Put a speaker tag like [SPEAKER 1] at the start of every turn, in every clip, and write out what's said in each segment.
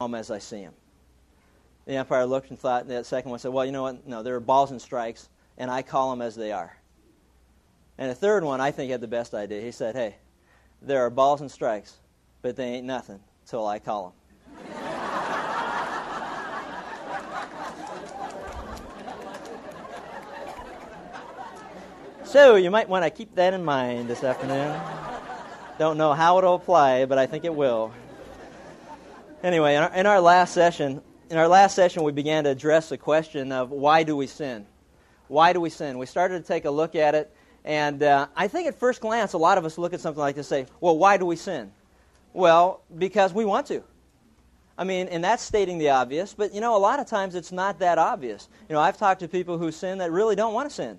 [SPEAKER 1] them as I see them. The umpire looked and thought, and that second one said, Well, you know what? No, there are balls and strikes, and I call them as they are. And the third one, I think, had the best idea. He said, Hey, there are balls and strikes, but they ain't nothing till I call them. so you might want to keep that in mind this afternoon. Don't know how it'll apply, but I think it will. Anyway, in our, in our last session, in our last session, we began to address the question of why do we sin? Why do we sin? We started to take a look at it, and uh, I think at first glance, a lot of us look at something like this and say, well, why do we sin? Well, because we want to. I mean, and that's stating the obvious, but you know, a lot of times it's not that obvious. You know, I've talked to people who sin that really don't want to sin.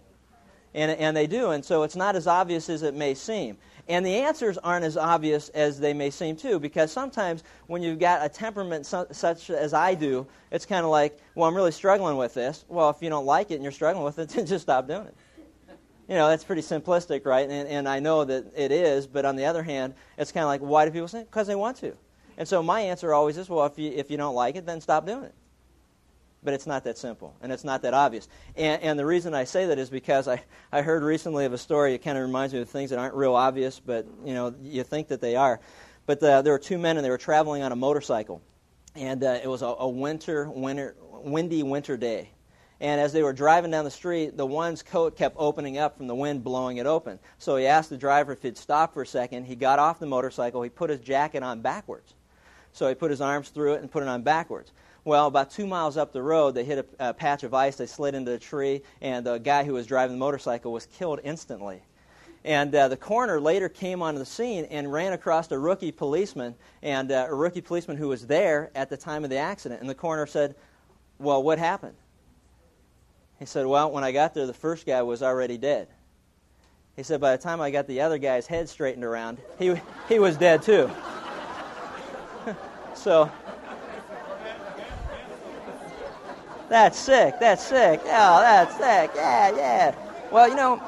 [SPEAKER 1] And, and they do, and so it's not as obvious as it may seem. And the answers aren't as obvious as they may seem, too, because sometimes when you've got a temperament su- such as I do, it's kind of like, well, I'm really struggling with this. Well, if you don't like it and you're struggling with it, then just stop doing it. You know, that's pretty simplistic, right? And, and I know that it is, but on the other hand, it's kind of like, why do people sin? Because they want to. And so my answer always is, well, if you, if you don't like it, then stop doing it but it's not that simple and it's not that obvious. And, and the reason I say that is because I, I heard recently of a story. It kind of reminds me of things that aren't real obvious, but you know you think that they are. But the, there were two men and they were traveling on a motorcycle, and uh, it was a, a winter, winter, windy winter day. And as they were driving down the street, the one's coat kept opening up from the wind blowing it open. So he asked the driver if he'd stop for a second. He got off the motorcycle. He put his jacket on backwards. So he put his arms through it and put it on backwards. Well, about two miles up the road, they hit a, a patch of ice. They slid into a tree, and the guy who was driving the motorcycle was killed instantly. And uh, the coroner later came onto the scene and ran across a rookie policeman, and uh, a rookie policeman who was there at the time of the accident. And the coroner said, "Well, what happened?" He said, "Well, when I got there, the first guy was already dead." He said, "By the time I got the other guy's head straightened around, he he was dead too." so That's sick. That's sick. Yeah, that's sick. Yeah, yeah. Well, you know,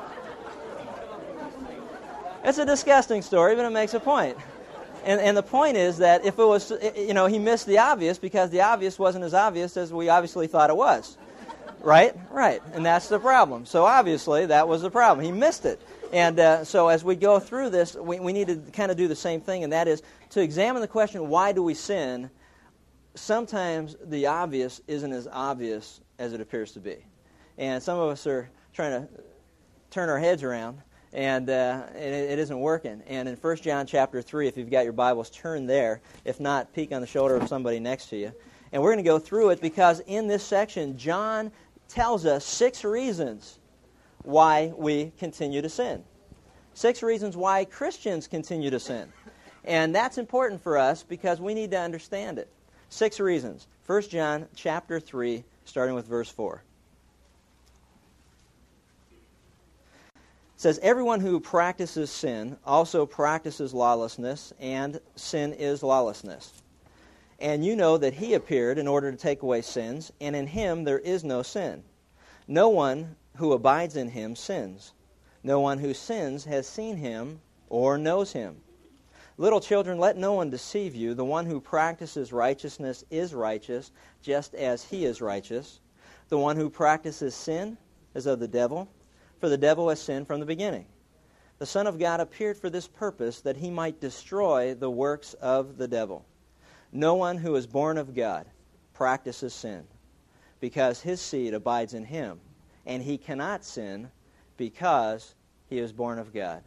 [SPEAKER 1] it's a disgusting story, but it makes a point. And, and the point is that if it was, you know, he missed the obvious because the obvious wasn't as obvious as we obviously thought it was. Right? Right. And that's the problem. So obviously, that was the problem. He missed it. And uh, so as we go through this, we, we need to kind of do the same thing, and that is to examine the question why do we sin sometimes the obvious isn't as obvious as it appears to be. And some of us are trying to turn our heads around, and, uh, it, it isn't working. And in 1 John chapter 3, if you've got your Bibles, turn there. If not, peek on the shoulder of somebody next to you. And we're going to go through it because in this section, John tells us six reasons why we continue to sin. Six reasons why Christians continue to sin. And that's important for us because we need to understand it. Six reasons. 1 John chapter 3, starting with verse 4. It says, Everyone who practices sin also practices lawlessness, and sin is lawlessness. And you know that he appeared in order to take away sins, and in him there is no sin. No one who abides in him sins. No one who sins has seen him or knows him. Little children, let no one deceive you. The one who practices righteousness is righteous, just as he is righteous. The one who practices sin is of the devil, for the devil has sinned from the beginning. The Son of God appeared for this purpose, that he might destroy the works of the devil. No one who is born of God practices sin, because his seed abides in him, and he cannot sin because he is born of God.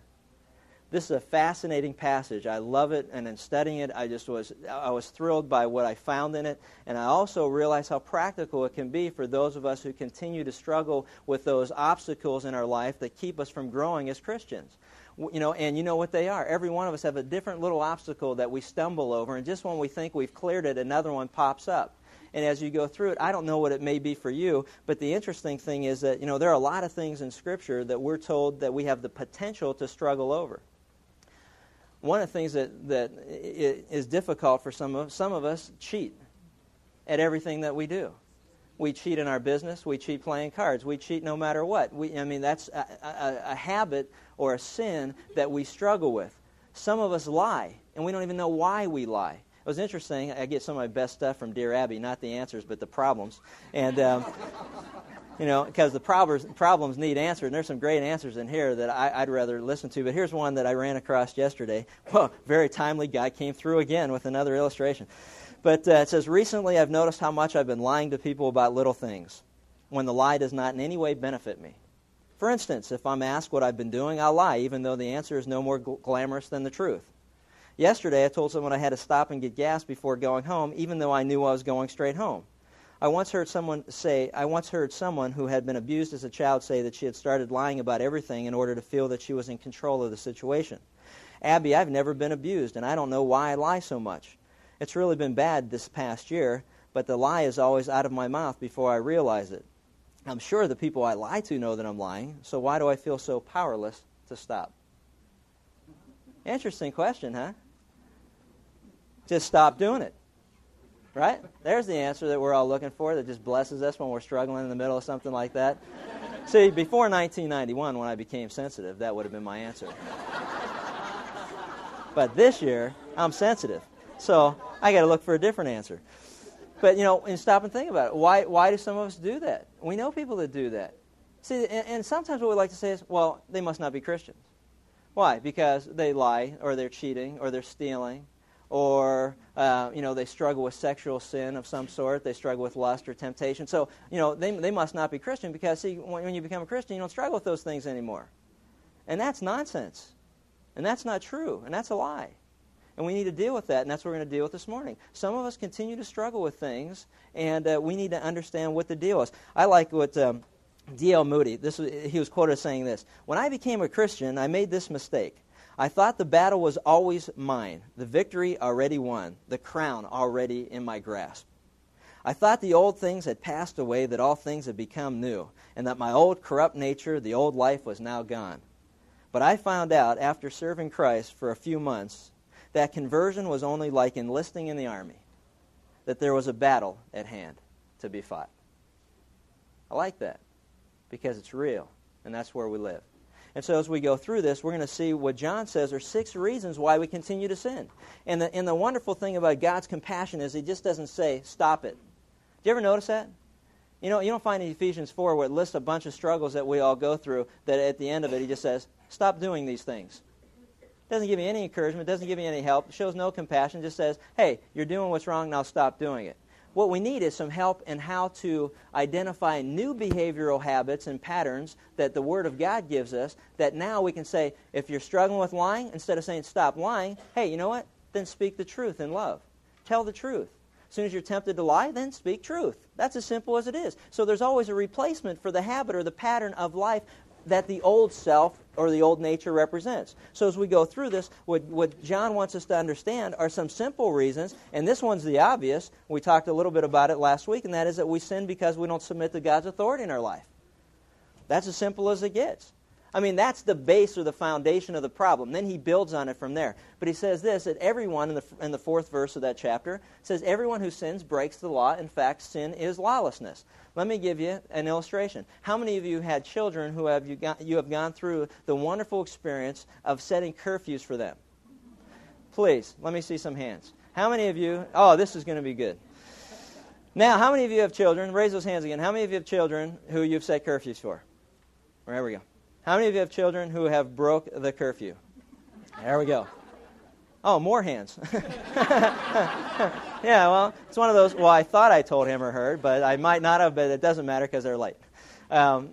[SPEAKER 1] This is a fascinating passage. I love it, and in studying it, I just was I was thrilled by what I found in it, and I also realized how practical it can be for those of us who continue to struggle with those obstacles in our life that keep us from growing as Christians. You know, and you know what they are. Every one of us have a different little obstacle that we stumble over, and just when we think we've cleared it, another one pops up. And as you go through it, I don't know what it may be for you, but the interesting thing is that, you know, there are a lot of things in Scripture that we're told that we have the potential to struggle over one of the things that, that is difficult for some of, some of us cheat at everything that we do. We cheat in our business. We cheat playing cards. We cheat no matter what. We, I mean, that's a, a, a habit or a sin that we struggle with. Some of us lie, and we don't even know why we lie. It was interesting. I get some of my best stuff from Dear Abby, not the answers, but the problems. And, um, you know, because the problems, problems need answered. And there's some great answers in here that I, would rather listen to. But here's one that I ran across yesterday. Well, very timely. Guy came through again with another illustration. But uh, it says, Recently I've noticed how much I've been lying to people about little things when the lie does not in any way benefit me. For instance, if I'm asked what I've been doing, I'll lie, even though the answer is no more gl- glamorous than the truth. Yesterday, I told someone I had to stop and get gas before going home, even though I knew I was going straight home. I once heard someone say, I once heard someone who had been abused as a child say that she had started lying about everything in order to feel that she was in control of the situation. Abby, I've never been abused, and I don't know why I lie so much. It's really been bad this past year, but the lie is always out of my mouth before I realize it. I'm sure the people I lie to know that I'm lying, so why do I feel so powerless to stop? Interesting question, huh? Just stop doing it. Right? There's the answer that we're all looking for that just blesses us when we're struggling in the middle of something like that. See, before 1991, when I became sensitive, that would have been my answer. but this year, I'm sensitive. So I got to look for a different answer. But, you know, and stop and think about it. Why, why do some of us do that? We know people that do that. See, and, and sometimes what we like to say is, well, they must not be Christians. Why? Because they lie, or they're cheating, or they're stealing, or uh, you know they struggle with sexual sin of some sort. They struggle with lust or temptation. So you know they they must not be Christian because see when, you become a Christian you don't struggle with those things anymore, and that's nonsense, and that's not true, and that's a lie. And we need to deal with that, and that's what we're going to deal with this morning. Some of us continue to struggle with things, and uh, we need to understand what the deal is. I like what um, D.L. Moody, this he was quoted as saying this When I became a Christian, I made this mistake. I thought the battle was always mine, the victory already won, the crown already in my grasp. I thought the old things had passed away, that all things had become new, and that my old corrupt nature, the old life, was now gone. But I found out, after serving Christ for a few months, that conversion was only like enlisting in the army, that there was a battle at hand to be fought. I like that because it's real, and that's where we live. And so as we go through this, we're going to see what John says are six reasons why we continue to sin. And the, and the wonderful thing about God's compassion is he just doesn't say, stop it. Do you ever notice that? You know, you don't find in Ephesians 4 where it lists a bunch of struggles that we all go through, that at the end of it he just says, stop doing these things. Doesn't give you any encouragement, doesn't give you any help, shows no compassion, just says, hey, you're doing what's wrong, now stop doing it. What we need is some help in how to identify new behavioral habits and patterns that the Word of God gives us that now we can say, if you're struggling with lying, instead of saying stop lying, hey, you know what? Then speak the truth in love. Tell the truth. As soon as you're tempted to lie, then speak truth. That's as simple as it is. So there's always a replacement for the habit or the pattern of life that the old self or the old nature represents. So as we go through this, what, what John wants us to understand are some simple reasons, and this one's the obvious. We talked a little bit about it last week, and that is that we sin because we don't submit to God's authority in our life. That's as simple as it gets. I mean, that's the base or the foundation of the problem. Then he builds on it from there. But he says this that everyone, in the, in the fourth verse of that chapter, says, Everyone who sins breaks the law. In fact, sin is lawlessness. Let me give you an illustration. How many of you had children who have you, got, you have gone through the wonderful experience of setting curfews for them? Please, let me see some hands. How many of you, oh, this is going to be good. Now, how many of you have children? Raise those hands again. How many of you have children who you've set curfews for? There we go. How many of you have children who have broke the curfew? There we go. Oh, more hands. yeah, well, it's one of those. Well, I thought I told him or her, but I might not have, but it doesn't matter because they're late. Um,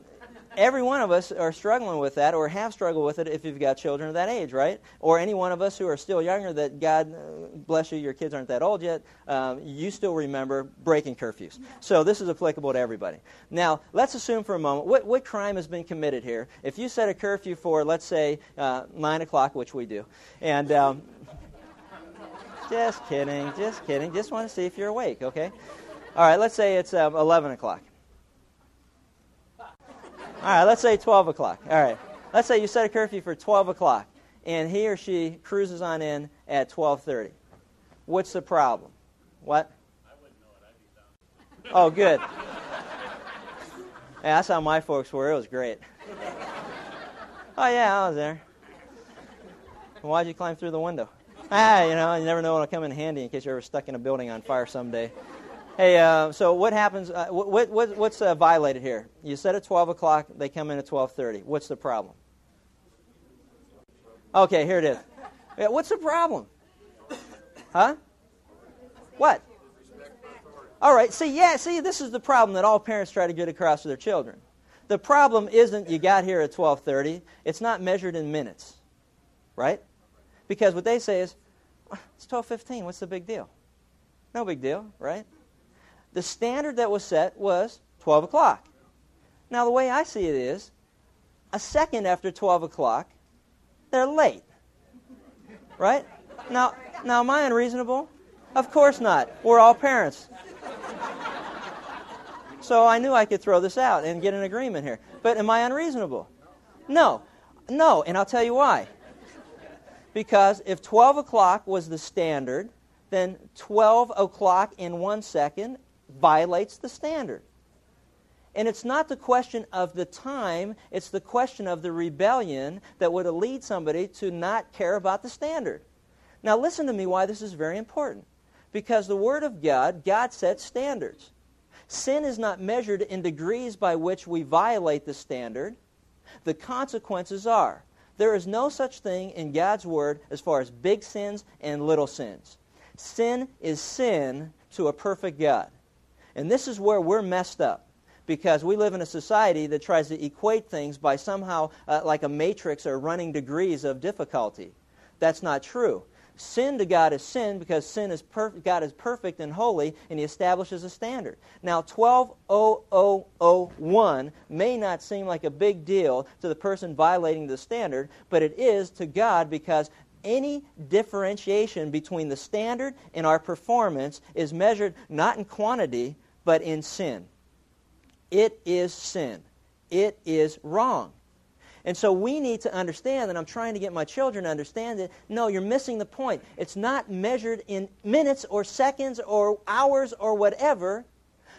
[SPEAKER 1] every one of us are struggling with that or have struggled with it if you've got children of that age, right? Or any one of us who are still younger that, God uh, bless you, your kids aren't that old yet, um, you still remember breaking curfews. So this is applicable to everybody. Now, let's assume for a moment what, what crime has been committed here. If you set a curfew for, let's say, uh, 9 o'clock, which we do, and. Um, just kidding, just kidding. Just want to see if you're awake, okay? All right, let's say it's um, 11 o'clock. All right, let's say 12 o'clock. All right. Let's say you set a curfew for 12 o'clock, and he or she cruises on in at 12.30. What's the problem? What? Oh, good. Yeah, that's how my folks were. It was great. Oh, yeah, I was there. Why'd you climb through the window? ah, you know, you never know what'll come in handy in case you're ever stuck in a building on fire someday. Hey, uh, so what happens? Uh, what, what, what's uh, violated here? You said at 12 o'clock. They come in at 12:30. What's the problem? Okay, here it is. Yeah, what's the problem? Huh? What? All right. See, yeah. See, this is the problem that all parents try to get across to their children. The problem isn't you got here at 12:30. It's not measured in minutes, right? Because what they say is, it's 12:15. What's the big deal? No big deal, right? The standard that was set was 12 o'clock. Now, the way I see it is, a second after 12 o'clock, they're late. Right? Now, now, am I unreasonable? Of course not. We're all parents. So I knew I could throw this out and get an agreement here. But am I unreasonable? No. No, and I'll tell you why. Because if 12 o'clock was the standard, then 12 o'clock in one second violates the standard. And it's not the question of the time, it's the question of the rebellion that would lead somebody to not care about the standard. Now, listen to me why this is very important. Because the Word of God, God sets standards. Sin is not measured in degrees by which we violate the standard. The consequences are. There is no such thing in God's Word as far as big sins and little sins. Sin is sin to a perfect God. And this is where we're messed up because we live in a society that tries to equate things by somehow uh, like a matrix or running degrees of difficulty. That's not true. Sin to God is sin because sin is perf- God is perfect and holy, and He establishes a standard. Now, 120001 may not seem like a big deal to the person violating the standard, but it is to God because any differentiation between the standard and our performance is measured not in quantity, but in sin. It is sin. It is wrong. And so we need to understand, and I'm trying to get my children to understand it. no, you're missing the point. It's not measured in minutes or seconds or hours or whatever.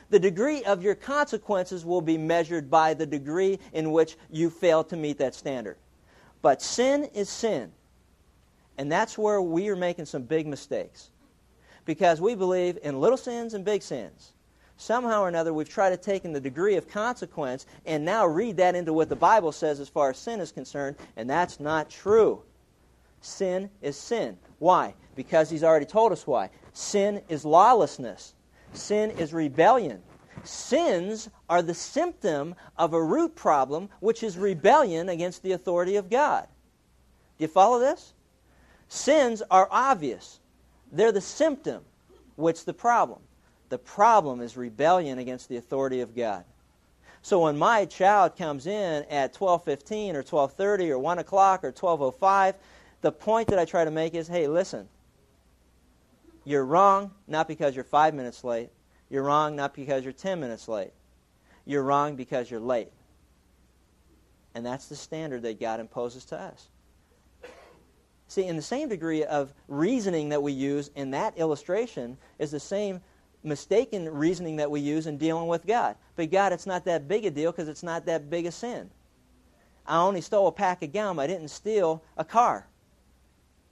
[SPEAKER 1] The degree of your consequences will be measured by the degree in which you fail to meet that standard. But sin is sin. And that's where we are making some big mistakes. Because we believe in little sins and big sins somehow or another we've tried to take in the degree of consequence and now read that into what the Bible says as far as sin is concerned, and that's not true. Sin is sin. Why? Because he's already told us why. Sin is lawlessness. Sin is rebellion. Sins are the symptom of a root problem, which is rebellion against the authority of God. Do you follow this? Sins are obvious. They're the symptom, which the problem. The problem is rebellion against the authority of God. So when my child comes in at 12:15 or 12:30 or 1 o'clock or 12:05, the point that I try to make is, hey, listen, you're wrong not because you're five minutes late. You're wrong not because you're 10 minutes late. You're wrong because you're late. And that's the standard that God imposes to us. See, in the same degree of reasoning that we use in that illustration is the same mistaken reasoning that we use in dealing with God. But God, it's not that big a deal because it's not that big a sin. I only stole a pack of gum. I didn't steal a car.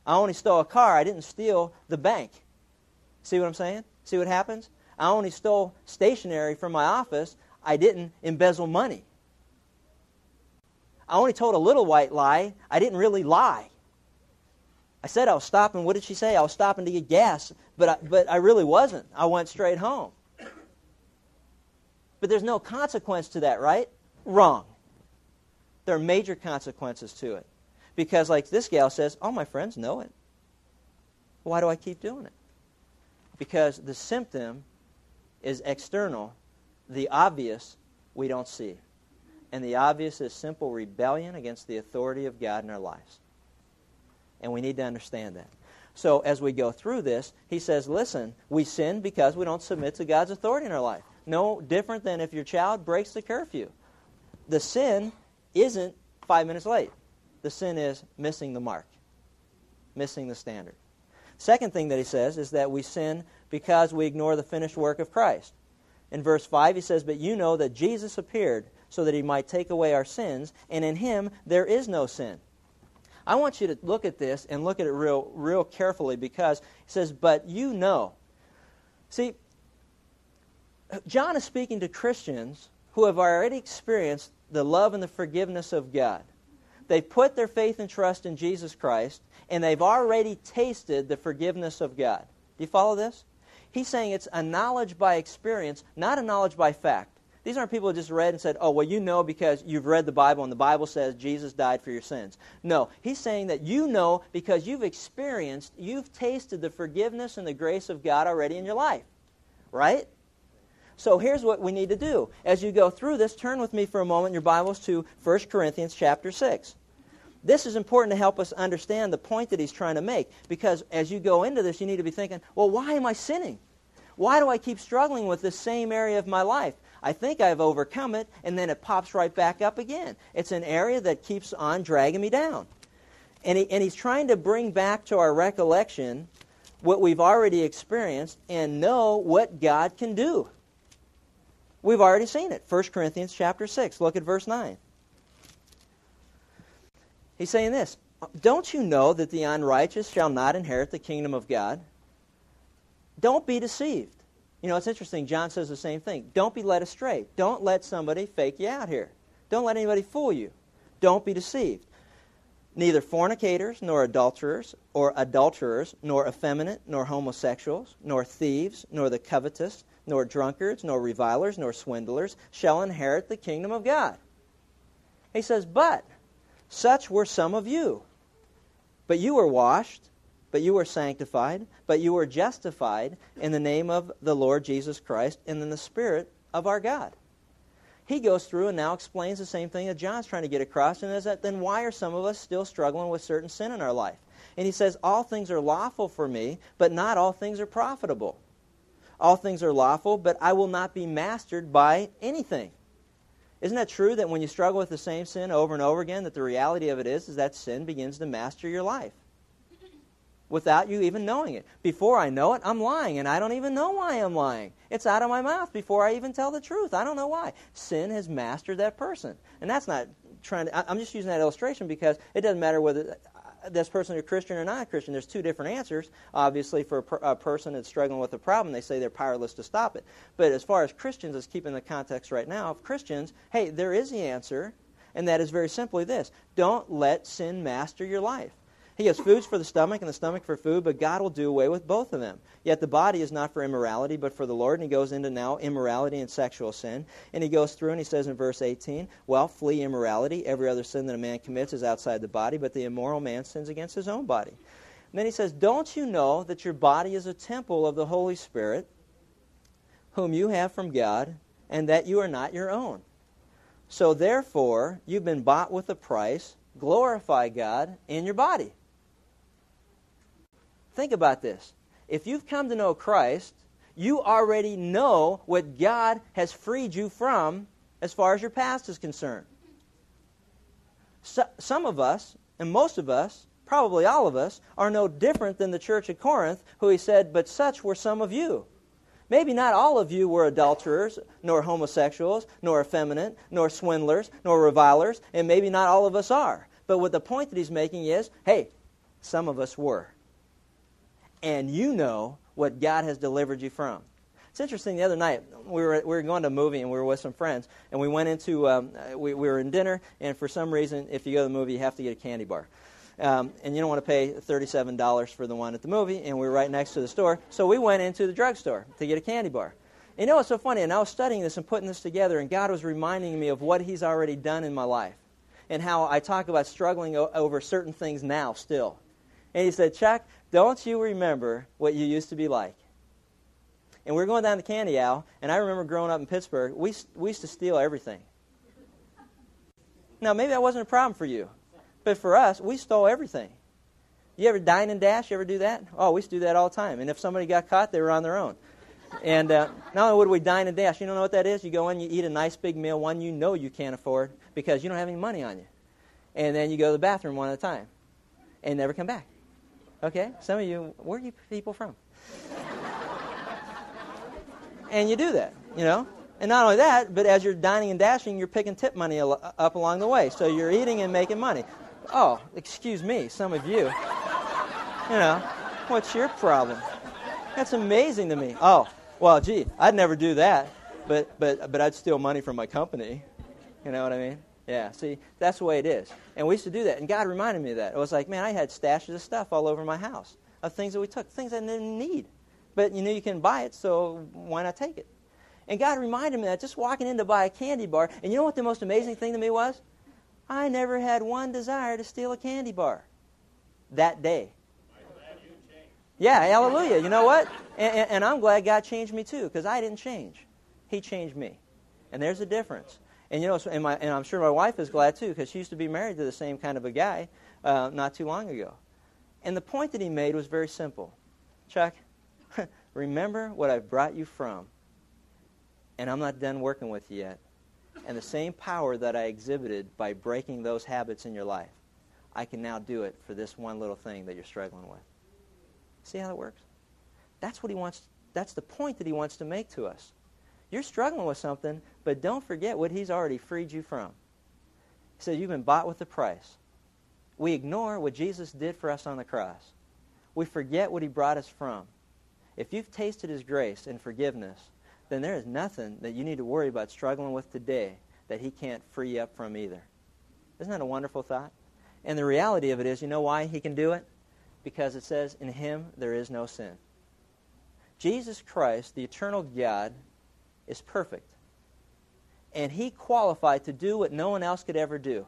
[SPEAKER 1] I only stole a car. I didn't steal the bank. See what I'm saying? See what happens? I only stole stationery from my office. I didn't embezzle money. I only told a little white lie. I didn't really lie. I said I was stopping. What did she say? I was stopping to get gas, but I, but I really wasn't. I went straight home. But there's no consequence to that, right? Wrong. There are major consequences to it. Because, like this gal says, all my friends know it. Why do I keep doing it? Because the symptom is external, the obvious we don't see. And the obvious is simple rebellion against the authority of God in our lives. And we need to understand that. So as we go through this, he says, listen, we sin because we don't submit to God's authority in our life. No different than if your child breaks the curfew. The sin isn't five minutes late. The sin is missing the mark, missing the standard. Second thing that he says is that we sin because we ignore the finished work of Christ. In verse 5, he says, But you know that Jesus appeared so that he might take away our sins, and in him there is no sin. I want you to look at this and look at it real, real carefully because he says, But you know. See, John is speaking to Christians who have already experienced the love and the forgiveness of God. They've put their faith and trust in Jesus Christ, and they've already tasted the forgiveness of God. Do you follow this? He's saying it's a knowledge by experience, not a knowledge by fact. These aren't people who just read and said, oh, well, you know because you've read the Bible and the Bible says Jesus died for your sins. No, he's saying that you know because you've experienced, you've tasted the forgiveness and the grace of God already in your life. Right? So here's what we need to do. As you go through this, turn with me for a moment in your Bibles to 1 Corinthians chapter 6. This is important to help us understand the point that he's trying to make because as you go into this, you need to be thinking, well, why am I sinning? Why do I keep struggling with this same area of my life? I think I've overcome it, and then it pops right back up again. It's an area that keeps on dragging me down. And, he, and he's trying to bring back to our recollection what we've already experienced and know what God can do. We've already seen it. 1 Corinthians chapter 6. Look at verse 9. He's saying this Don't you know that the unrighteous shall not inherit the kingdom of God? Don't be deceived. You know, it's interesting. John says the same thing. Don't be led astray. Don't let somebody fake you out here. Don't let anybody fool you. Don't be deceived. Neither fornicators, nor adulterers, or adulterers, nor effeminate, nor homosexuals, nor thieves, nor the covetous, nor drunkards, nor revilers, nor swindlers shall inherit the kingdom of God. He says, But such were some of you. But you were washed, but you were sanctified, but you were justified in the name of the Lord Jesus Christ and in the Spirit of our God. He goes through and now explains the same thing that John's trying to get across, and is that then why are some of us still struggling with certain sin in our life? And he says, All things are lawful for me, but not all things are profitable. All things are lawful, but I will not be mastered by anything. Isn't that true that when you struggle with the same sin over and over again, that the reality of it is, is that sin begins to master your life? Without you even knowing it. Before I know it, I'm lying, and I don't even know why I'm lying. It's out of my mouth before I even tell the truth. I don't know why. Sin has mastered that person. And that's not trying to, I'm just using that illustration because it doesn't matter whether uh, this person is a Christian or not a Christian. There's two different answers. Obviously, for a, per, a, person that's struggling with a problem, they say they're powerless to stop it. But as far as Christians, let's keep in the context right now of Christians, hey, there is the answer, and that is very simply this don't let sin master your life. He has foods for the stomach and the stomach for food, but God will do away with both of them. Yet the body is not for immorality, but for the Lord. And he goes into now immorality and sexual sin. And he goes through and he says in verse 18, Well, flee immorality. Every other sin that a man commits is outside the body, but the immoral man sins against his own body. And then he says, Don't you know that your body is a temple of the Holy Spirit, whom you have from God, and that you are not your own? So therefore, you've been bought with a price. Glorify God in your body. Think about this. If you've come to know Christ, you already know what God has freed you from as far as your past is concerned. So, some of us, and most of us, probably all of us, are no different than the church at Corinth, who he said, But such were some of you. Maybe not all of you were adulterers, nor homosexuals, nor effeminate, nor swindlers, nor revilers, and maybe not all of us are. But what the point that he's making is hey, some of us were and you know what God has delivered you from. It's interesting. The other night we were we were going to a movie and we were with some friends and we went into um, we, we were in dinner and for some reason if you go to the movie you have to get a candy bar. Um, and you don't want to pay $37 for the one at the movie, and we were right next to the store. So we went into the drugstore to get a candy bar. You know what's so funny? And I was studying this and putting this together, and God was reminding me of what He's already done in my life and how I talk about struggling o- over certain things now still. And He said, Chuck, don't you remember what you used to be like? And we are going down the candy aisle, and I remember growing up in Pittsburgh, we, we used to steal everything. Now, maybe that wasn't a problem for you, but for us, we stole everything. You ever dine and dash? You ever do that? Oh, we used to do that all the time. And if somebody got caught, they were on their own. And uh, not only would we dine and dash, you don't know what that is? You go in, you eat a nice big meal, one you know you can't afford because you don't have any money on you. And then you go to the bathroom one at a time and never come back. Okay? Some of you, where are you people from? and you do that, you know? And not only that, but as you're dining and dashing, you're picking tip money up along the way. So you're eating and making money. Oh, excuse me, some of you. You know, what's your problem? That's amazing to me. Oh, well, gee, I'd never do that, but, but, but I'd steal money from my company. You know what I mean? Yeah, see, that's the way it is. And we used to do that, and God reminded me of that. It was like, man, I had stashes of stuff all over my house of things that we took, things I didn't need. But you know, you can buy it, so why not take it? And God reminded me that just walking in to buy a candy bar, and you know what the most amazing thing to me was? I never had one desire to steal a candy bar that day. Yeah, hallelujah. You know what? And, and I'm glad God changed me too, because I didn't change. He changed me. And there's a difference. And you know, and, my, and I'm sure my wife is glad too, because she used to be married to the same kind of a guy uh, not too long ago. And the point that he made was very simple. Chuck, remember what I've brought you from, and I'm not done working with you yet. And the same power that I exhibited by breaking those habits in your life, I can now do it for this one little thing that you're struggling with. See how it works? That's what he wants. That's the point that he wants to make to us. You're struggling with something, but don't forget what he's already freed you from. He says you've been bought with a price. We ignore what Jesus did for us on the cross. We forget what he brought us from. If you've tasted his grace and forgiveness, then there is nothing that you need to worry about struggling with today that he can't free you up from either. Isn't that a wonderful thought? And the reality of it is, you know why he can do it? Because it says, in him there is no sin. Jesus Christ, the eternal God, is perfect. And he qualified to do what no one else could ever do.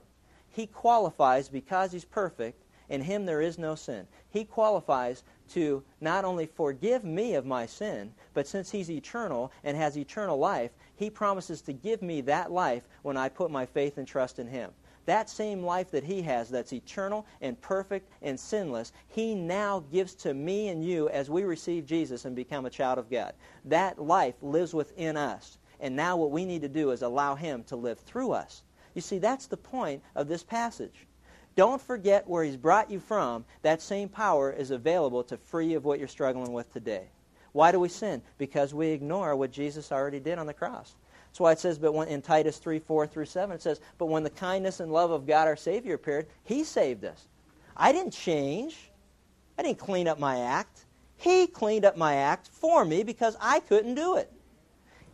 [SPEAKER 1] He qualifies because he's perfect. In him there is no sin. He qualifies to not only forgive me of my sin, but since he's eternal and has eternal life, he promises to give me that life when I put my faith and trust in him. That same life that he has, that's eternal and perfect and sinless, he now gives to me and you as we receive Jesus and become a child of God. That life lives within us. And now what we need to do is allow him to live through us. You see, that's the point of this passage. Don't forget where he's brought you from. That same power is available to free you of what you're struggling with today. Why do we sin? Because we ignore what Jesus already did on the cross. That's why it says, but when, in Titus 3 4 through 7, it says, But when the kindness and love of God our Savior appeared, He saved us. I didn't change. I didn't clean up my act. He cleaned up my act for me because I couldn't do it.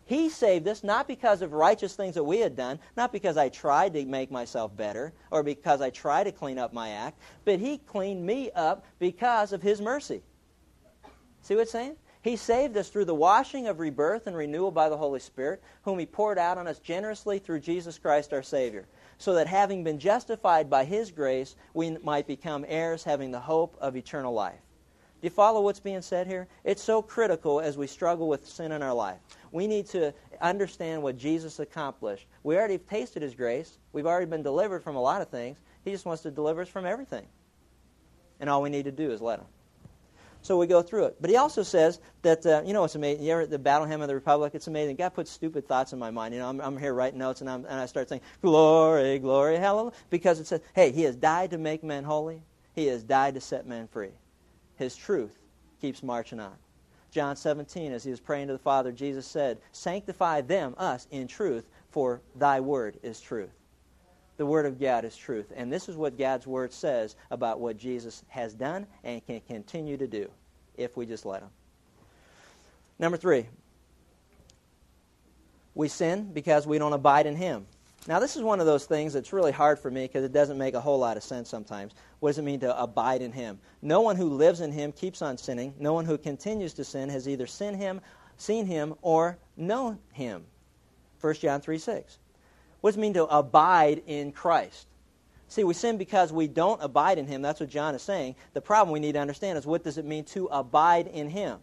[SPEAKER 1] He saved us not because of righteous things that we had done, not because I tried to make myself better or because I tried to clean up my act, but He cleaned me up because of His mercy. See what it's saying? He saved us through the washing of rebirth and renewal by the Holy Spirit, whom He poured out on us generously through Jesus Christ our Savior, so that having been justified by His grace, we might become heirs having the hope of eternal life. Do you follow what's being said here? It's so critical as we struggle with sin in our life. We need to understand what Jesus accomplished. We already have tasted His grace, we've already been delivered from a lot of things. He just wants to deliver us from everything. And all we need to do is let Him. So we go through it. But he also says that, uh, you know, it's amazing. You ever the Battle Hymn of the Republic? It's amazing. God puts stupid thoughts in my mind. You know, I'm, I'm here writing notes and, and I start saying, glory, glory, hallelujah. Because it says, hey, he has died to make men holy. He has died to set men free. His truth keeps marching on. John 17, as he was praying to the Father, Jesus said, Sanctify them, us, in truth, for thy word is truth. The Word of God is truth. And this is what God's Word says about what Jesus has done and can continue to do if we just let Him. Number three, we sin because we don't abide in Him. Now, this is one of those things that's really hard for me because it doesn't make a whole lot of sense sometimes. What does it mean to abide in Him? No one who lives in Him keeps on sinning. No one who continues to sin has either seen Him, seen Him, or known Him. 1 John 3 6. What does it mean to abide in Christ? See, we sin because we don't abide in Him. That's what John is saying. The problem we need to understand is what does it mean to abide in Him?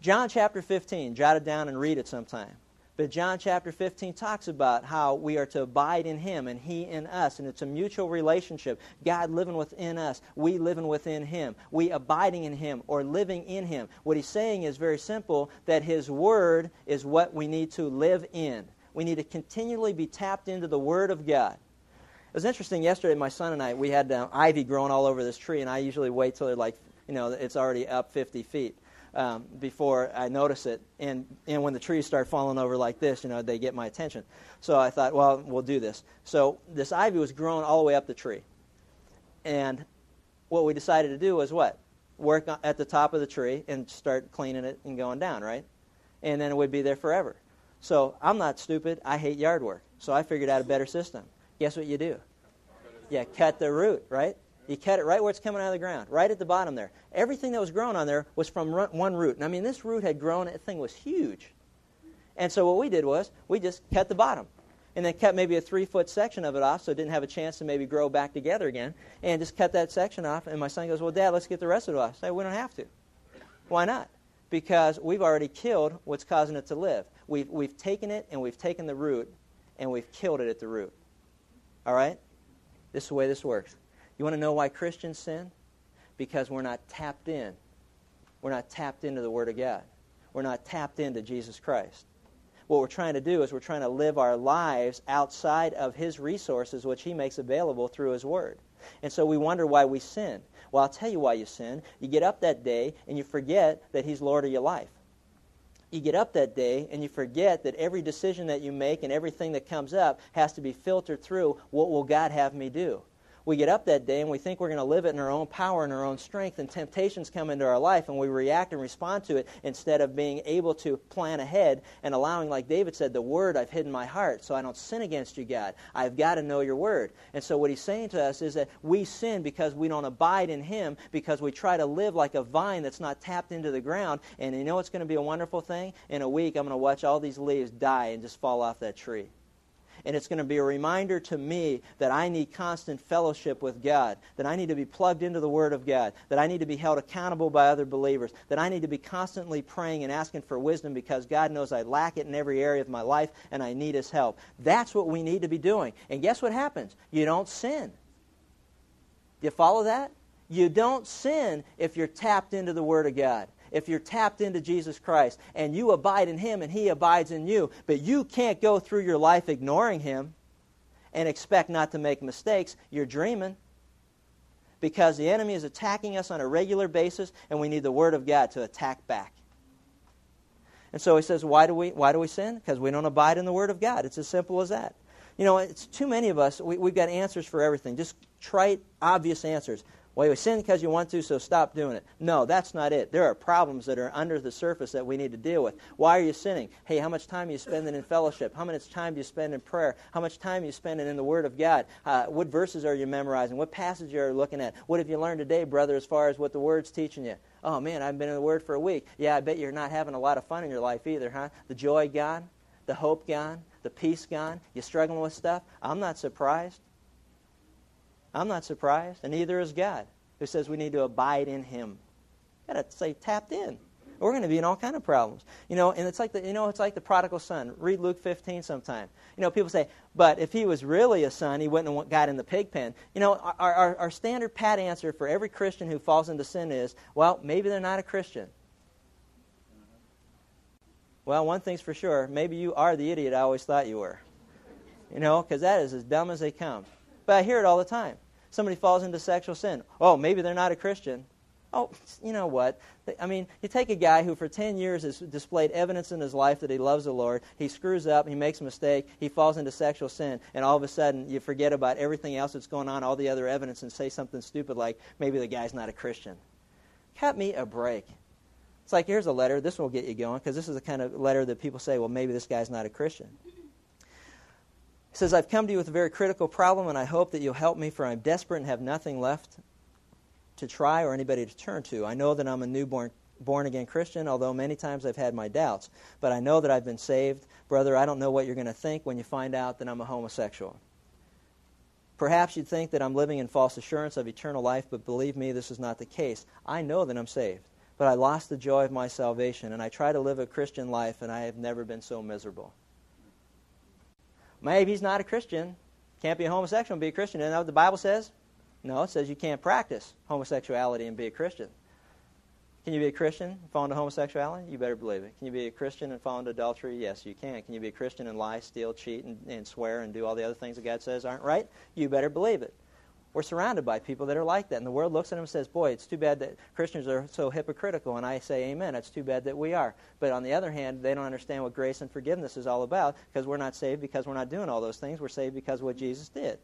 [SPEAKER 1] John chapter 15, jot it down and read it sometime. But John chapter 15 talks about how we are to abide in Him and He in us, and it's a mutual relationship. God living within us, we living within Him, we abiding in Him or living in Him. What He's saying is very simple that His Word is what we need to live in. We need to continually be tapped into the Word of God. It was interesting yesterday, my son and I, we had uh, ivy growing all over this tree, and I usually wait till like, you know, it's already up 50 feet um, before I notice it. And, and when the trees start falling over like this, you know, they get my attention. So I thought, well, we'll do this. So this ivy was growing all the way up the tree. And what we decided to do was what? Work at the top of the tree and start cleaning it and going down, right? And then it would be there forever. So I'm not stupid. I hate yard work. So I figured out a better system. Guess what you do? Yeah, cut the root, right? You cut it right where it's coming out of the ground, right at the bottom there. Everything that was grown on there was from one root. And I mean, this root had grown, that thing was huge. And so what we did was we just cut the bottom and then cut maybe a three foot section of it off so it didn't have a chance to maybe grow back together again and just cut that section off. And my son goes, Well, Dad, let's get the rest of it off. I say, We don't have to. Why not? Because we've already killed what's causing it to live. We've, we've taken it and we've taken the root and we've killed it at the root. All right? This is the way this works. You want to know why Christians sin? Because we're not tapped in. We're not tapped into the Word of God. We're not tapped into Jesus Christ what we're trying to do is we're trying to live our lives outside of His resources, which He makes available through His Word. And so we wonder why we sin. Well, I'll tell you why you sin. You get up that day and you forget that He's Lord of your life. You get up that day and you forget that every decision that you make and everything that comes up has to be filtered through what will God have me do? We get up that day and we think we're going to live it in our own power and our own strength, and temptations come into our life and we react and respond to it instead of being able to plan ahead and allowing, like David said, the word I've hidden my heart so I don't sin against you, God. I've got to know your word. And so what he's saying to us is that we sin because we don't abide in him, because we try to live like a vine that's not tapped into the ground. And you know what's going to be a wonderful thing? In a week, I'm going to watch all these leaves die and just fall off that tree. And it's going to be a reminder to me that I need constant fellowship with God, that I need to be plugged into the Word of God, that I need to be held accountable by other believers, that I need to be constantly praying and asking for wisdom because God knows I lack it in every area of my life and I need His help. That's what we need to be doing. And guess what happens? You don't sin. Do you follow that? You don't sin if you're tapped into the Word of God if you're tapped into Jesus Christ and you abide in Him and He abides in you. But you can't go through your life ignoring Him and expect not to make mistakes. You're dreaming. Because the enemy is attacking us on a regular basis, and we need the Word of God to attack back. And so he says, why do we, why do we sin? Because we don't abide in the Word of God. It's as simple as that. You know, it's too many of us, we, we've got answers for everything, just trite, obvious answers. Well, you sin because you want to, so stop doing it. No, that's not it. There are problems that are under the surface that we need to deal with. Why are you sinning? Hey, how much time are you spending in fellowship? How much time do you spend in prayer? How much time are you spending in the Word of God? Uh, what verses are you memorizing? What passage are you looking at? What have you learned today, brother, as far as what the Word's teaching you? Oh, man, I've been in the Word for a week. Yeah, I bet you're not having a lot of fun in your life either, huh? The joy gone? The hope gone? The peace gone? You struggling with stuff? I'm not surprised. I'm not surprised, and neither is God, who says we need to abide in Him. Got to say tapped in. We're going to be in all kind of problems, you know. And it's like the, you know, it's like the prodigal son. Read Luke 15 sometime. You know, people say, but if he was really a son, he wouldn't have got in the pig pen. You know, our, our, our standard pat answer for every Christian who falls into sin is, well, maybe they're not a Christian. Well, one thing's for sure, maybe you are the idiot I always thought you were. You know, because that is as dumb as they come. But I hear it all the time. Somebody falls into sexual sin. Oh, maybe they're not a Christian. Oh, you know what? I mean, you take a guy who for 10 years has displayed evidence in his life that he loves the Lord. He screws up, he makes a mistake, he falls into sexual sin, and all of a sudden you forget about everything else that's going on, all the other evidence, and say something stupid like, maybe the guy's not a Christian. Cut me a break. It's like, here's a letter. This will get you going, because this is the kind of letter that people say, well, maybe this guy's not a Christian. He says, I've come to you with a very critical problem, and I hope that you'll help me, for I'm desperate and have nothing left to try or anybody to turn to. I know that I'm a newborn born again Christian, although many times I've had my doubts. But I know that I've been saved. Brother, I don't know what you're going to think when you find out that I'm a homosexual. Perhaps you'd think that I'm living in false assurance of eternal life, but believe me, this is not the case. I know that I'm saved, but I lost the joy of my salvation, and I try to live a Christian life, and I have never been so miserable. Maybe he's not a Christian. Can't be a homosexual and be a Christian. Isn't that what the Bible says? No, it says you can't practice homosexuality and be a Christian. Can you be a Christian and fall into homosexuality? You better believe it. Can you be a Christian and fall into adultery? Yes, you can. Can you be a Christian and lie, steal, cheat, and, and swear and do all the other things that God says aren't right? You better believe it. We're surrounded by people that are like that. And the world looks at them and says, Boy, it's too bad that Christians are so hypocritical. And I say, Amen. It's too bad that we are. But on the other hand, they don't understand what grace and forgiveness is all about because we're not saved because we're not doing all those things. We're saved because of what Jesus did.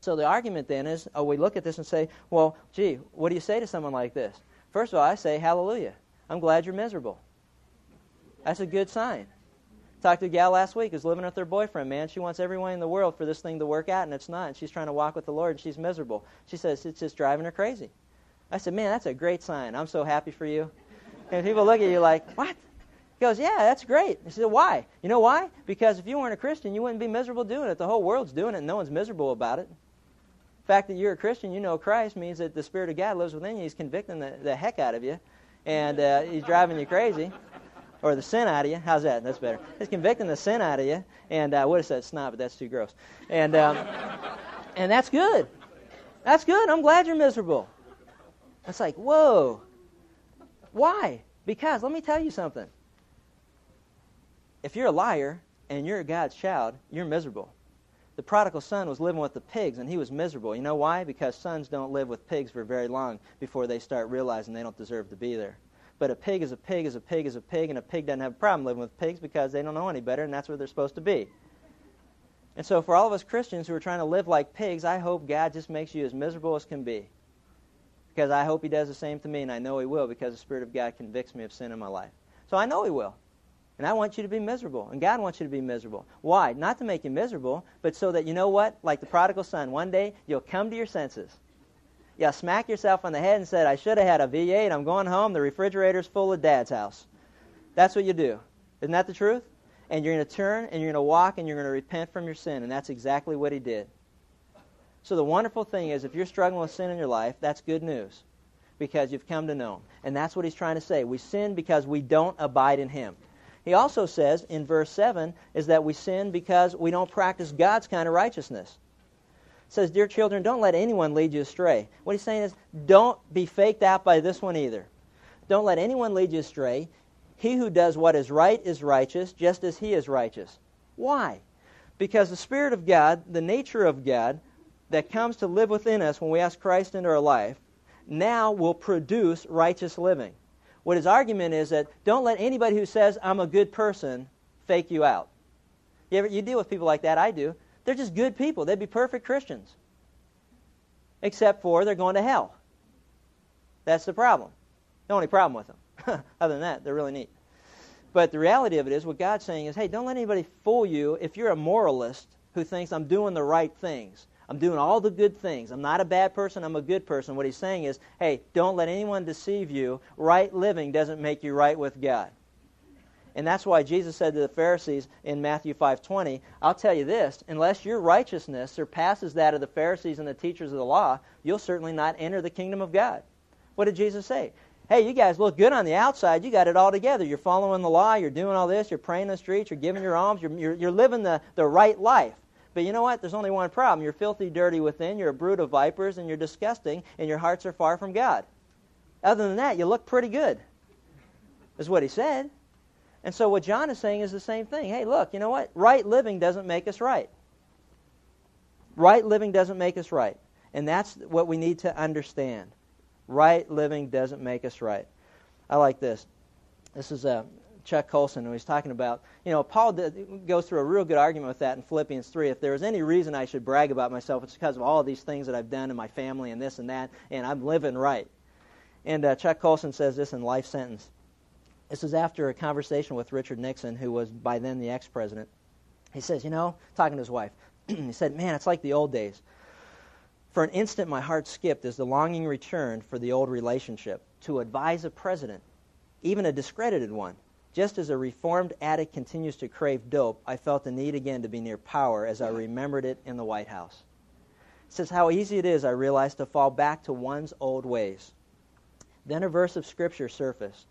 [SPEAKER 1] So the argument then is, oh, we look at this and say, well, gee, what do you say to someone like this? First of all, I say, hallelujah. I'm glad you're miserable. That's a good sign. Talked to a gal last week who's living with her boyfriend, man. She wants everyone in the world for this thing to work out, and it's not. And she's trying to walk with the Lord, and she's miserable. She says it's just driving her crazy. I said, man, that's a great sign. I'm so happy for you. And people look at you like, what? He goes, yeah, that's great. He said, why? You know why? Because if you weren't a Christian, you wouldn't be miserable doing it. The whole world's doing it, and no one's miserable about it. The fact that you're a Christian, you know Christ, means that the Spirit of God lives within you. He's convicting the, the heck out of you, and uh, He's driving you crazy or the sin out of you. How's that? That's better. It's convicting the sin out of you. And uh, what is that? Snot, but that's too gross. And um, and that's good. That's good. I'm glad you're miserable. It's like, whoa. Why? Because let me tell you something. If you're a liar and you're a God's child, you're miserable. The prodigal son was living with the pigs and he was miserable. You know why? Because sons don't live with pigs for very long before they start realizing they don't deserve to be there. But a pig is a pig is a pig is a pig, and a pig doesn't have a problem living with pigs because they don't know any better, and that's where they're supposed to be. And so, for all of us Christians who are trying to live like pigs, I hope God just makes you as miserable as can be. Because I hope He does the same to me, and I know He will because the Spirit of God convicts me of sin in my life. So I know He will. And I want you to be miserable. And God wants you to be miserable. Why? Not to make you miserable, but so that you know what? Like the prodigal son, one day you'll come to your senses you smack yourself on the head and said, I should have had a V8. I'm going home. The refrigerator's full of dad's house. That's what you do. Isn't that the truth? And you're going to turn and you're going to walk and you're going to repent from your sin. And that's exactly what he did. So the wonderful thing is, if you're struggling with sin in your life, that's good news because you've come to know him. And that's what he's trying to say. We sin because we don't abide in him. He also says in verse 7 is that we sin because we don't practice God's kind of righteousness says, Dear children, don't let anyone lead you astray. What he's saying is, don't be faked out by this one either. Don't let anyone lead you astray. He who does what is right is righteous, just as he is righteous. Why? Because the Spirit of God, the nature of God, that comes to live within us when we ask Christ into our life, now will produce righteous living. What his argument is that don't let anybody who says, I'm a good person, fake you out. You, ever, you deal with people like that, I do. They're just good people. They'd be perfect Christians. Except for they're going to hell. That's the problem. The only problem with them. Other than that, they're really neat. But the reality of it is, what God's saying is, hey, don't let anybody fool you if you're a moralist who thinks I'm doing the right things. I'm doing all the good things. I'm not a bad person, I'm a good person. What he's saying is, hey, don't let anyone deceive you. Right living doesn't make you right with God. And that's why Jesus said to the Pharisees in Matthew 5:20, "I'll tell you this, unless your righteousness surpasses that of the Pharisees and the teachers of the law, you'll certainly not enter the kingdom of God." What did Jesus say? Hey, you guys look good on the outside. You got it all together. You're following the law. You're doing all this. You're praying in the streets. You're giving your alms. You're, you're, you're living the, the right life. But you know what? There's only one problem. You're filthy, dirty within. You're a brood of vipers, and you're disgusting, and your hearts are far from God. Other than that, you look pretty good, is what he said. And so what John is saying is the same thing. Hey, look, you know what? Right living doesn't make us right. Right living doesn't make us right. And that's what we need to understand. Right living doesn't make us right. I like this. This is uh, Chuck Colson, who he's talking about. You know, Paul did, goes through a real good argument with that in Philippians 3. If there was any reason I should brag about myself, it's because of all these things that I've done in my family and this and that, and I'm living right. And uh, Chuck Colson says this in Life Sentence. This is after a conversation with Richard Nixon, who was by then the ex president. He says, You know, talking to his wife, he said, Man, it's like the old days. For an instant, my heart skipped as the longing returned for the old relationship to advise a president, even a discredited one. Just as a reformed addict continues to crave dope, I felt the need again to be near power as I remembered it in the White House. It says how easy it is, I realized, to fall back to one's old ways. Then a verse of Scripture surfaced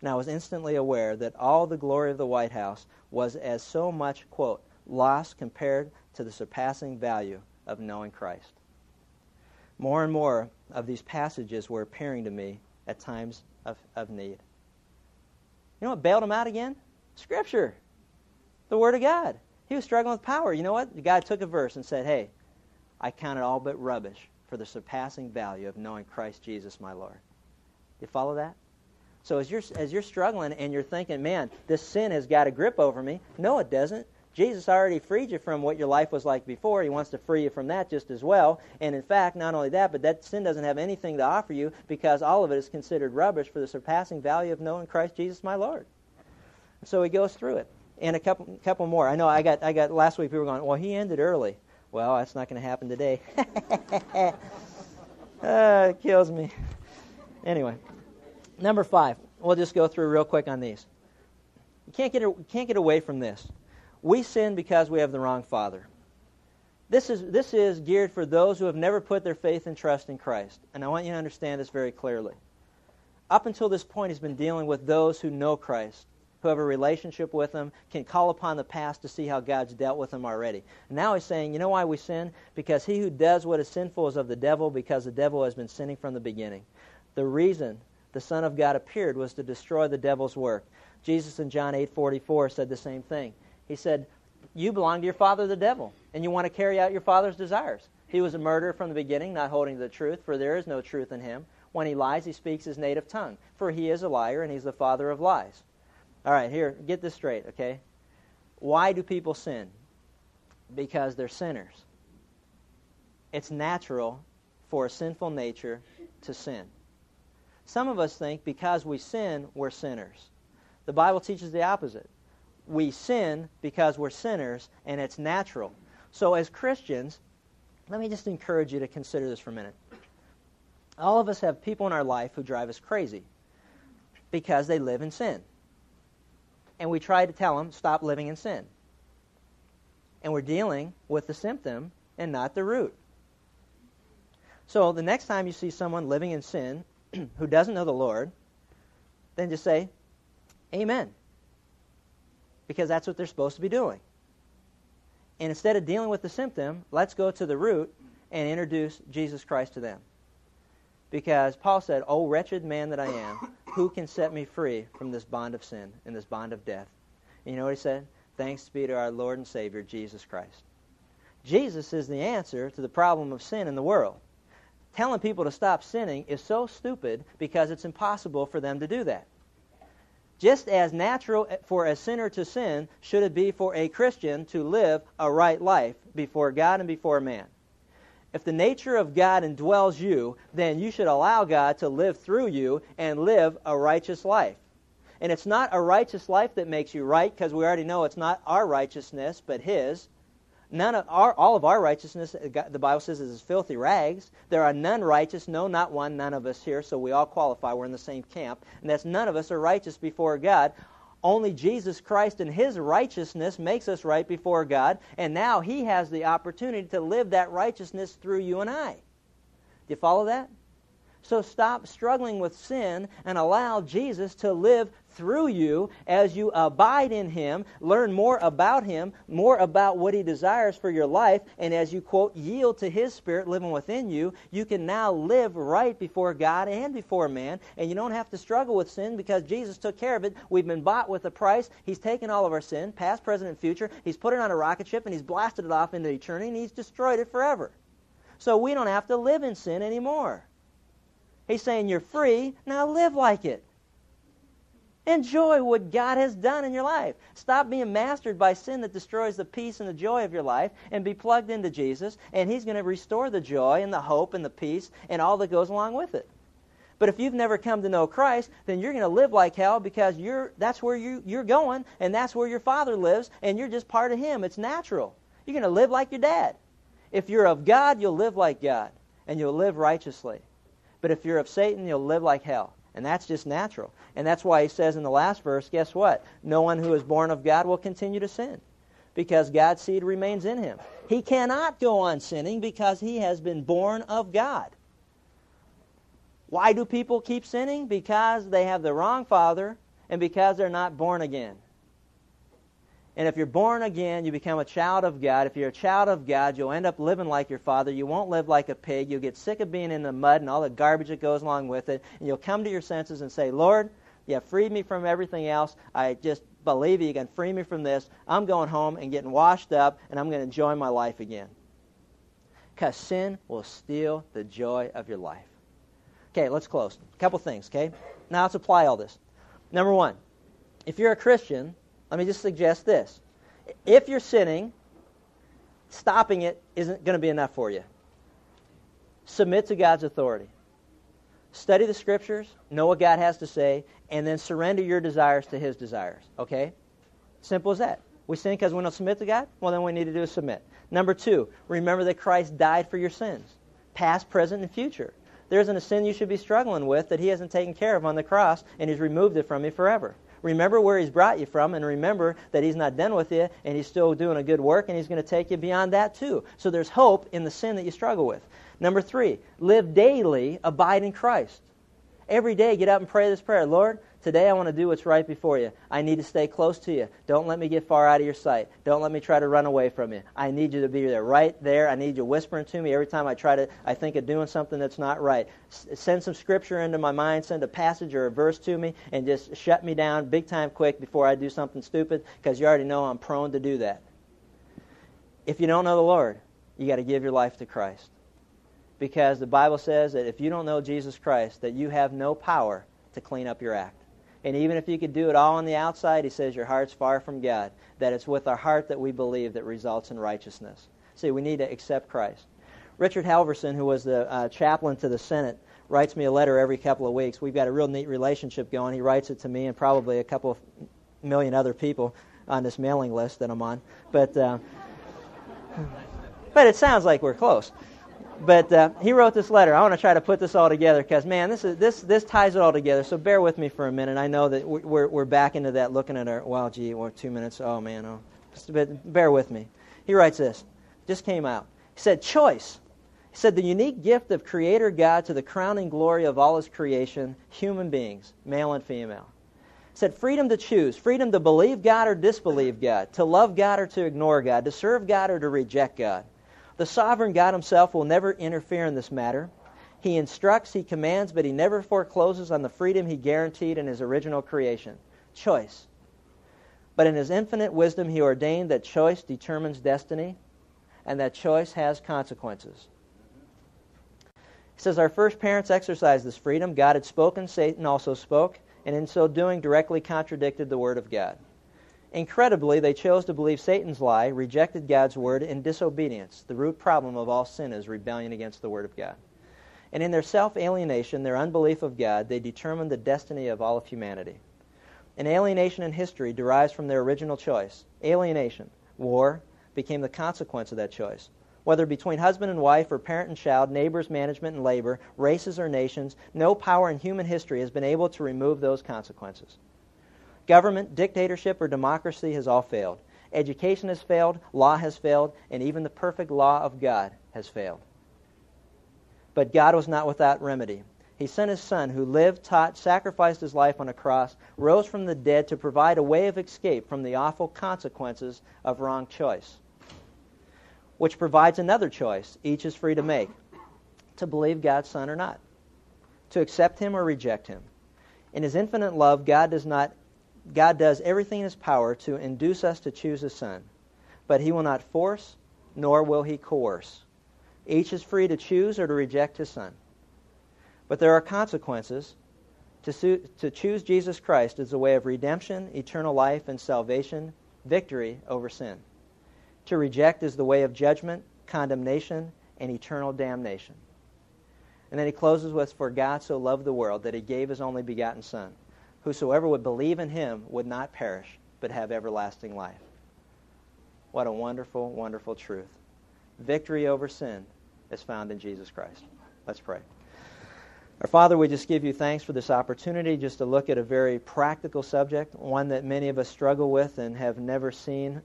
[SPEAKER 1] and I was instantly aware that all the glory of the White House was as so much, quote, loss compared to the surpassing value of knowing Christ. More and more of these passages were appearing to me at times of, of need. You know what bailed him out again? Scripture, the Word of God. He was struggling with power. You know what? God took a verse and said, Hey, I count it all but rubbish for the surpassing value of knowing Christ Jesus my Lord. You follow that? So as you're as you're struggling and you're thinking, man, this sin has got a grip over me. No, it doesn't. Jesus already freed you from what your life was like before. He wants to free you from that just as well. And in fact, not only that, but that sin doesn't have anything to offer you because all of it is considered rubbish for the surpassing value of knowing Christ Jesus my Lord. So he goes through it. And a couple couple more. I know I got I got last week people were going, Well, he ended early. Well, that's not gonna happen today. uh, it kills me. Anyway. Number five. We'll just go through real quick on these. You can't get, can't get away from this. We sin because we have the wrong father. This is, this is geared for those who have never put their faith and trust in Christ. And I want you to understand this very clearly. Up until this point, he's been dealing with those who know Christ, who have a relationship with him, can call upon the past to see how God's dealt with them already. And now he's saying, you know why we sin? Because he who does what is sinful is of the devil, because the devil has been sinning from the beginning. The reason the Son of God appeared was to destroy the devil's work. Jesus in John 8:44 said the same thing. He said, "You belong to your father the devil, and you want to carry out your father's desires." He was a murderer from the beginning, not holding to the truth, for there is no truth in him. When he lies, he speaks his native tongue, for he is a liar and he's the father of lies. All right, here, get this straight, okay? Why do people sin? Because they're sinners. It's natural for a sinful nature to sin. Some of us think because we sin, we're sinners. The Bible teaches the opposite. We sin because we're sinners, and it's natural. So, as Christians, let me just encourage you to consider this for a minute. All of us have people in our life who drive us crazy because they live in sin. And we try to tell them, stop living in sin. And we're dealing with the symptom and not the root. So the next time you see someone living in sin who doesn't know the Lord, then just say, Amen. Because that's what they're supposed to be doing. And instead of dealing with the symptom, let's go to the root and introduce Jesus Christ to them. Because Paul said, O wretched man that I am, who can set me free from this bond of sin and this bond of death? And you know what he said? Thanks be to our Lord and Savior, Jesus Christ. Jesus is the answer to the problem of sin in the world. Telling people to stop sinning is so stupid because it's impossible for them to do that. Just as natural for a sinner to sin should it be for a Christian to live a right life before God and before man. If the nature of God indwells you, then you should allow God to live through you and live a righteous life. And it's not a righteous life that makes you right because we already know it's not our righteousness but His. None of our, all of our righteousness, uh, the Bible says, is filthy rags. There are none righteous, no, not one, none of us here, so we all qualify. We're in the same camp. And that's none of us are righteous before God. Only Jesus Christ and His righteousness makes us right before God, and now He has the opportunity to live that righteousness through you and I. Do you follow that? So stop struggling with sin and allow Jesus to live through you as you abide in Him, learn more about Him, more about what He desires for your life, and as you, quote, yield to His Spirit living within you, you can now live right before God and before man, and you don't have to struggle with sin because Jesus took care of it. We've been bought with a price. He's taken all of our sin, past, present, and future. He's put it on a rocket ship, and He's blasted it off into eternity, and He's destroyed it forever. So we don't have to live in sin anymore. He's saying you're free, now live like it. Enjoy what God has done in your life. Stop being mastered by sin that destroys the peace and the joy of your life and be plugged into Jesus, and He's going to restore the joy and the hope and the peace and all that goes along with it. But if you've never come to know Christ, then you're going to live like hell because you're, that's where you, you're going, and that's where your Father lives, and you're just part of Him. It's natural. You're going to live like your dad. If you're of God, you'll live like God, and you'll live righteously. But if you're of Satan, you'll live like hell. And that's just natural. And that's why he says in the last verse, guess what? No one who is born of God will continue to sin because God's seed remains in him. He cannot go on sinning because he has been born of God. Why do people keep sinning? Because they have the wrong father and because they're not born again. And if you're born again, you become a child of God. If you're a child of God, you'll end up living like your father. You won't live like a pig. You'll get sick of being in the mud and all the garbage that goes along with it. And you'll come to your senses and say, Lord, you have freed me from everything else. I just believe you can free me from this. I'm going home and getting washed up, and I'm going to enjoy my life again. Because sin will steal the joy of your life. Okay, let's close. A couple things, okay? Now let's apply all this. Number one, if you're a Christian, let me just suggest this. If you're sinning, stopping it isn't going to be enough for you. Submit to God's authority. Study the scriptures, know what God has to say, and then surrender your desires to His desires. Okay? Simple as that. We sin because we don't submit to God? Well, then we need to do is submit. Number two, remember that Christ died for your sins, past, present, and future. There isn't a sin you should be struggling with that He hasn't taken care of on the cross, and He's removed it from you forever. Remember where He's brought you from, and remember that He's not done with you, and He's still doing a good work, and He's going to take you beyond that too. So there's hope in the sin that you struggle with. Number three, live daily, abide in Christ. Every day, get up and pray this prayer Lord, today I want to do what's right before you. I need to stay close to you. Don't let me get far out of your sight. Don't let me try to run away from you. I need you to be there, right there. I need you whispering to me every time I try to, I think of doing something that's not right. S- send some scripture into my mind, send a passage or a verse to me, and just shut me down big time quick before I do something stupid, because you already know I'm prone to do that. If you don't know the Lord, you got to give your life to Christ because the Bible says that if you don't know Jesus Christ, that you have no power to clean up your act. And even if you could do it all on the outside, he says your heart's far from God. That it's with our heart that we believe that results in righteousness. See, we need to accept Christ. Richard Halverson, who was the uh, chaplain to the Senate, writes me a letter every couple of weeks. We've got a real neat relationship going. He writes it to me and probably a couple of million other people on this mailing list that I'm on. But, uh, but it sounds like we're close but uh, he wrote this letter. I want to try to put this all together because, man, this, is, this, this ties it all together. So bear with me for a minute. I know that we're, we're back into that looking at our, well, gee, or two minutes. Oh, man, oh. But bear with me. He writes this. Just came out. He said, choice. He said, the unique gift of Creator God to the crowning glory of all His creation, human beings, male and female. He said, freedom to choose, freedom to believe God or disbelieve God, to love God or to ignore God, to serve God or to reject God. The sovereign God himself will never interfere in this matter. He instructs, he commands, but he never forecloses on the freedom he guaranteed in his original creation. Choice. But in his infinite wisdom, he ordained that choice determines destiny and that choice has consequences. He says, Our first parents exercised this freedom. God had spoken, Satan also spoke, and in so doing directly contradicted the Word of God. Incredibly, they chose to believe Satan's lie, rejected God's word in disobedience. The root problem of all sin is rebellion against the word of God. And in their self alienation, their unbelief of God, they determined the destiny of all of humanity. And alienation in history derives from their original choice. Alienation, war, became the consequence of that choice. Whether between husband and wife or parent and child, neighbors, management, and labor, races or nations, no power in human history has been able to remove those consequences. Government, dictatorship, or democracy has all failed. Education has failed, law has failed, and even the perfect law of God has failed. But God was not without remedy. He sent his Son, who lived, taught, sacrificed his life on a cross, rose from the dead to provide a way of escape from the awful consequences of wrong choice, which provides another choice each is free to make to believe God's Son or not, to accept him or reject him. In his infinite love, God does not God does everything in his power to induce us to choose his son, but he will not force, nor will he coerce. Each is free to choose or to reject his son. But there are consequences. To, su- to choose Jesus Christ is a way of redemption, eternal life, and salvation, victory over sin. To reject is the way of judgment, condemnation, and eternal damnation. And then he closes with, For God so loved the world that he gave his only begotten Son Whosoever would believe in him would not perish, but have everlasting life. What a wonderful, wonderful truth. Victory over sin is found in Jesus Christ. Let's pray. Our Father, we just give you thanks for this opportunity just to look at a very practical subject, one that many of us struggle with and have never seen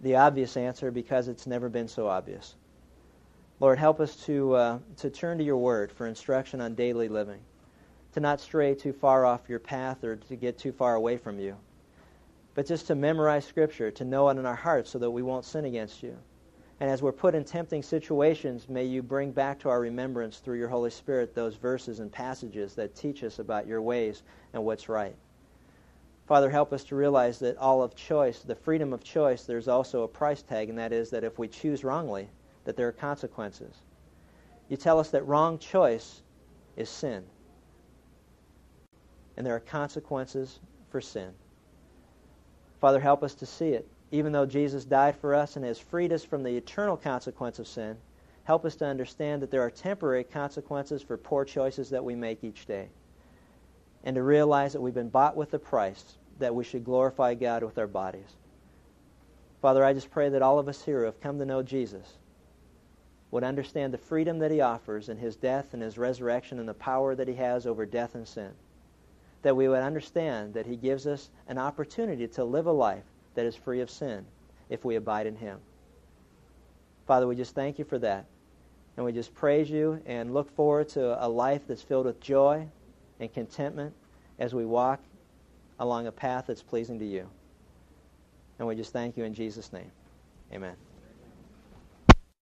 [SPEAKER 1] the obvious answer because it's never been so obvious. Lord, help us to, uh, to turn to your word for instruction on daily living to not stray too far off your path or to get too far away from you, but just to memorize Scripture, to know it in our hearts so that we won't sin against you. And as we're put in tempting situations, may you bring back to our remembrance through your Holy Spirit those verses and passages that teach us about your ways and what's right. Father, help us to realize that all of choice, the freedom of choice, there's also a price tag, and that is that if we choose wrongly, that there are consequences. You tell us that wrong choice is sin and there are consequences for sin. Father, help us to see it even though Jesus died for us and has freed us from the eternal consequence of sin, help us to understand that there are temporary consequences for poor choices that we make each day. And to realize that we've been bought with a price, that we should glorify God with our bodies. Father, I just pray that all of us here who have come to know Jesus would understand the freedom that he offers in his death and his resurrection and the power that he has over death and sin that we would understand that He gives us an opportunity to live a life that is free of sin if we abide in Him. Father, we just thank you for that. And we just praise you and look forward to a life that's filled with joy and contentment as we walk along a path that's pleasing to you. And we just thank you in Jesus' name. Amen.